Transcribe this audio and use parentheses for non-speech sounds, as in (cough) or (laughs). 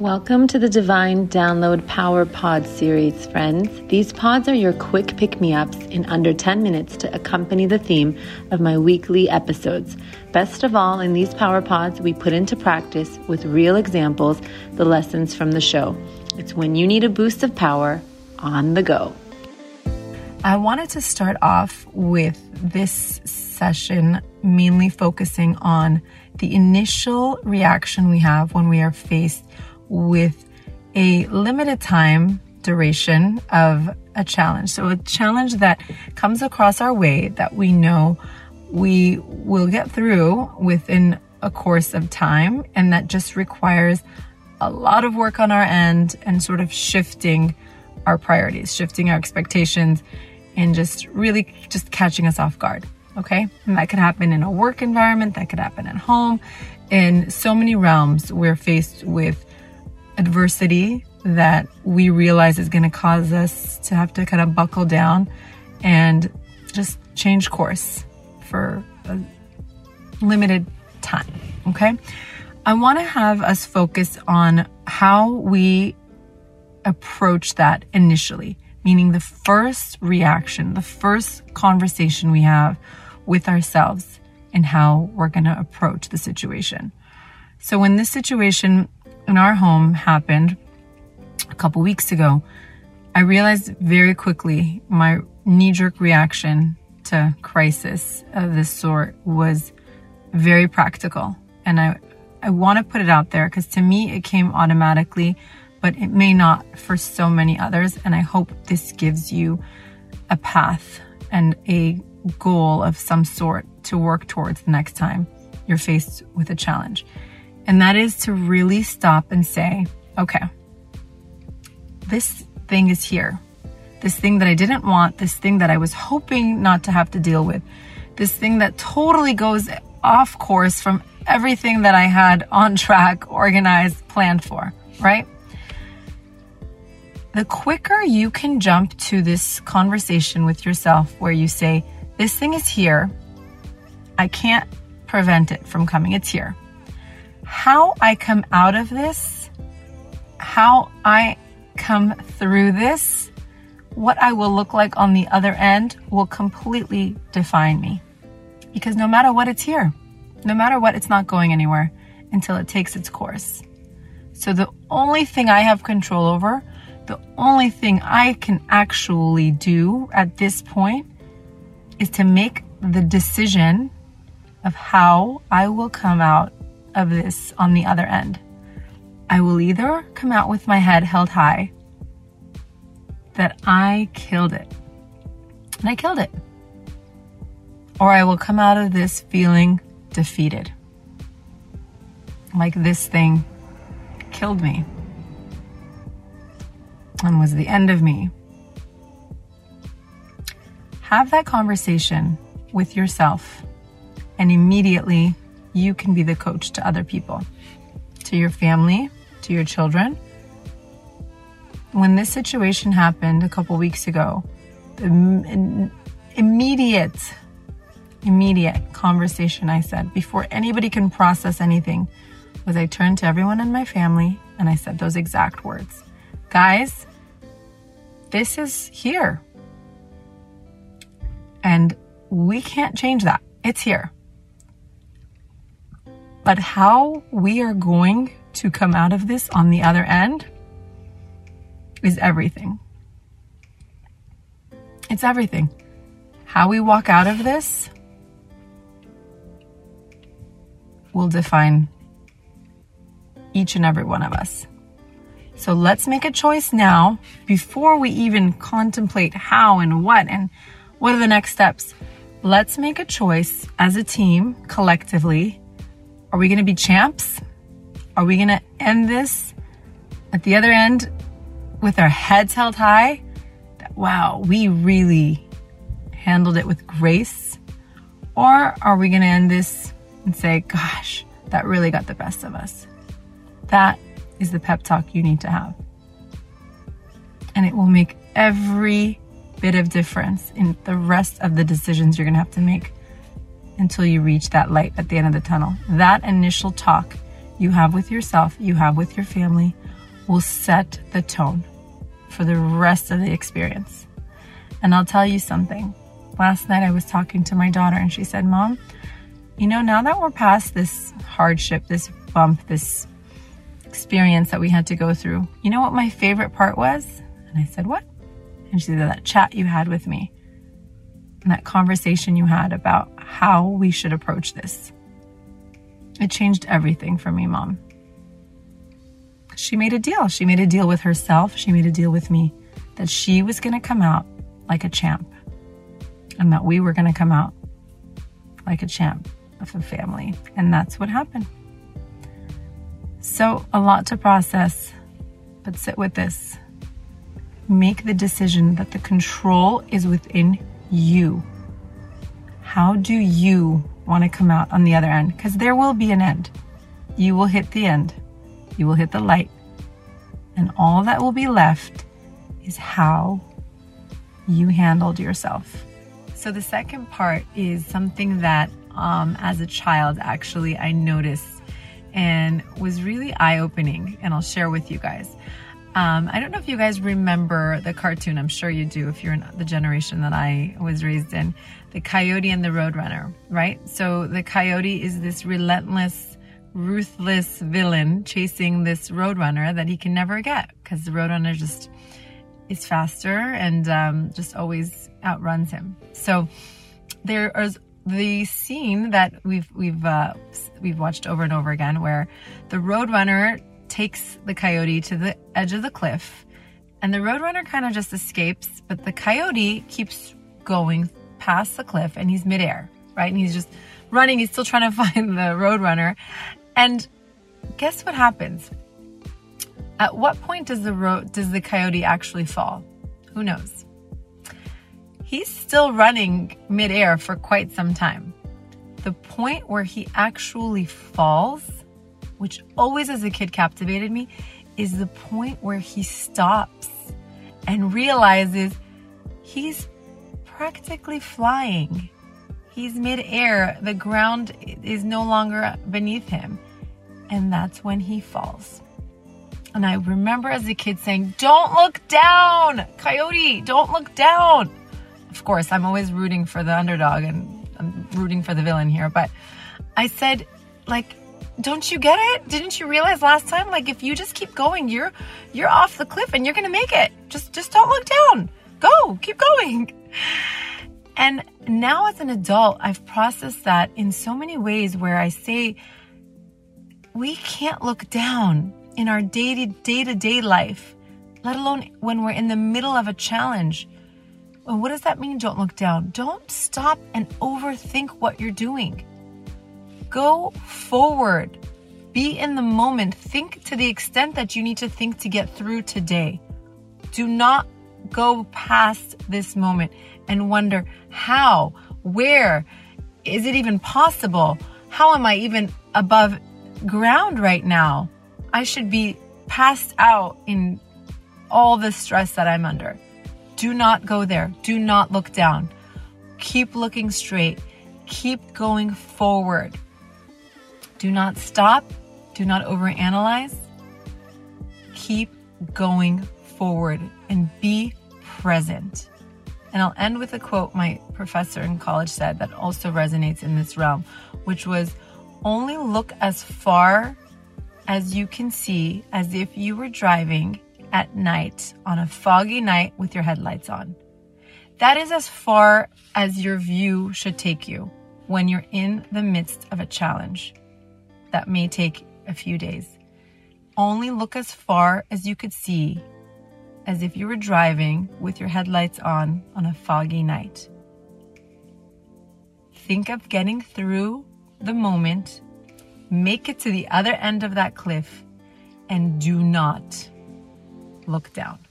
Welcome to the Divine Download Power Pod series, friends. These pods are your quick pick me ups in under 10 minutes to accompany the theme of my weekly episodes. Best of all, in these Power Pods, we put into practice with real examples the lessons from the show. It's when you need a boost of power on the go. I wanted to start off with this session mainly focusing on the initial reaction we have when we are faced with a limited time duration of a challenge. So, a challenge that comes across our way that we know we will get through within a course of time, and that just requires a lot of work on our end and sort of shifting our priorities, shifting our expectations, and just really just catching us off guard. Okay. And that could happen in a work environment, that could happen at home. In so many realms, we're faced with adversity that we realize is going to cause us to have to kind of buckle down and just change course for a limited time. Okay. I want to have us focus on how we approach that initially, meaning the first reaction, the first conversation we have with ourselves and how we're going to approach the situation. So when this situation in our home happened a couple weeks ago, I realized very quickly my knee jerk reaction to crisis of this sort was very practical. And I, I want to put it out there because to me it came automatically, but it may not for so many others. And I hope this gives you a path and a goal of some sort to work towards the next time you're faced with a challenge. And that is to really stop and say, okay, this thing is here. This thing that I didn't want, this thing that I was hoping not to have to deal with, this thing that totally goes off course from everything that I had on (laughs) track, organized, planned for, right? The quicker you can jump to this conversation with yourself where you say, This thing is here. I can't prevent it from coming. It's here how I come out of this, how I come through this, what I will look like on the other end will completely define me. Because no matter what, it's here. No matter what, it's not going anywhere until it takes its course. So the only thing I have control over, the only thing I can actually do at this point is to make the decision of how I will come out of this on the other end. I will either come out with my head held high that I killed it, and I killed it, or I will come out of this feeling defeated. Like this thing killed me and was the end of me. Have that conversation with yourself and immediately you can be the coach to other people, to your family, to your children. When this situation happened a couple weeks ago, the immediate, immediate conversation I said before anybody can process anything was I turned to everyone in my family and I said those exact words. Guys, this is here. And we can't change that. It's here. But how we are going to come out of this on the other end is everything. It's everything. How we walk out of this will define each and every one of us. So let's make a choice now before we even contemplate how and what and what are the next steps. Let's make a choice as a team collectively are we going to be champs? Are we going to end this at the other end with our heads held high? Wow, we really handled it with grace. Or are we going to end this and say, gosh, that really got the best of us? That is the pep talk you need to have. And it will make every bit of difference in the rest of the decisions you're going to have to make until you reach that light at the end of the tunnel. That initial talk you have with yourself, you have with your family, will set the tone for the rest of the experience. And I'll tell you something. Last night I was talking to my daughter and she said, Mom, you know, now that we're past this hardship, this bump, this experience that we had to go through, you know what my favorite part was? And I said, What? And she said, That chat you had with me and that conversation you had about how we should approach this. It changed everything for me, Mom. She made a deal. She made a deal with herself. She made a deal with me that she was going to come out like a champ and that we were going to come out like a champ of a family. And that's what happened. So, a lot to process, but sit with this. Make the decision that the control is within you. How do you want to come out on the other end? Because there will be an end. You will hit the end, you will hit the light, and all that will be left is how you handled yourself. So, the second part is something that um, as a child, actually, I noticed and was really eye opening, and I'll share with you guys. Um, I don't know if you guys remember the cartoon. I'm sure you do if you're in the generation that I was raised in. The Coyote and the Roadrunner, right? So the Coyote is this relentless, ruthless villain chasing this Roadrunner that he can never get because the Roadrunner just is faster and um, just always outruns him. So there is the scene that we've we've uh, we've watched over and over again, where the Roadrunner takes the coyote to the edge of the cliff, and the Roadrunner kind of just escapes, but the coyote keeps going past the cliff, and he's midair, right? And he's just running. He's still trying to (laughs) find the Roadrunner, and guess what happens? At what point does the road does the coyote actually fall? Who knows? he's still running midair for quite some time. The point where he actually falls, which always as a kid captivated me, is the point where he stops and realizes he's practically flying. He's midair, the ground is no longer beneath him. And that's when he falls. And I remember as a kid saying, Don't look down, Coyote, don't look down of course, I'm always rooting for the underdog and I'm rooting for the villain here. But I said, like, don't you get it? Didn't you realize last time? Like, if you just keep going, you're you're off the cliff and you're gonna make it. Just just don't look down. Go, keep going. And now as an adult, I've processed that in so many ways where I say we can't look down in our day to day life, let alone when we're in the middle of a challenge. And what does that mean? Don't look down. Don't stop and overthink what you're doing. Go forward. Be in the moment. Think to the extent that you need to think to get through today. Do not go past this moment and wonder how, where, is it even possible? How am I even above ground right now? I should be passed out in all the stress that I'm under. Do not go there. Do not look down. Keep looking straight. Keep going forward. Do not stop. Do not overanalyze. Keep going forward and be present. And I'll end with a quote my professor in college said that also resonates in this realm, which was only look as far as you can see as if you were driving at night on a foggy night with your headlights on. That is as far as your view should take you when you're in the midst of a challenge that may take a few days. Only look as far as you could see as if you were driving with your headlights on on a foggy night. Think of getting through the moment, make it to the other end of that cliff, and do not look down.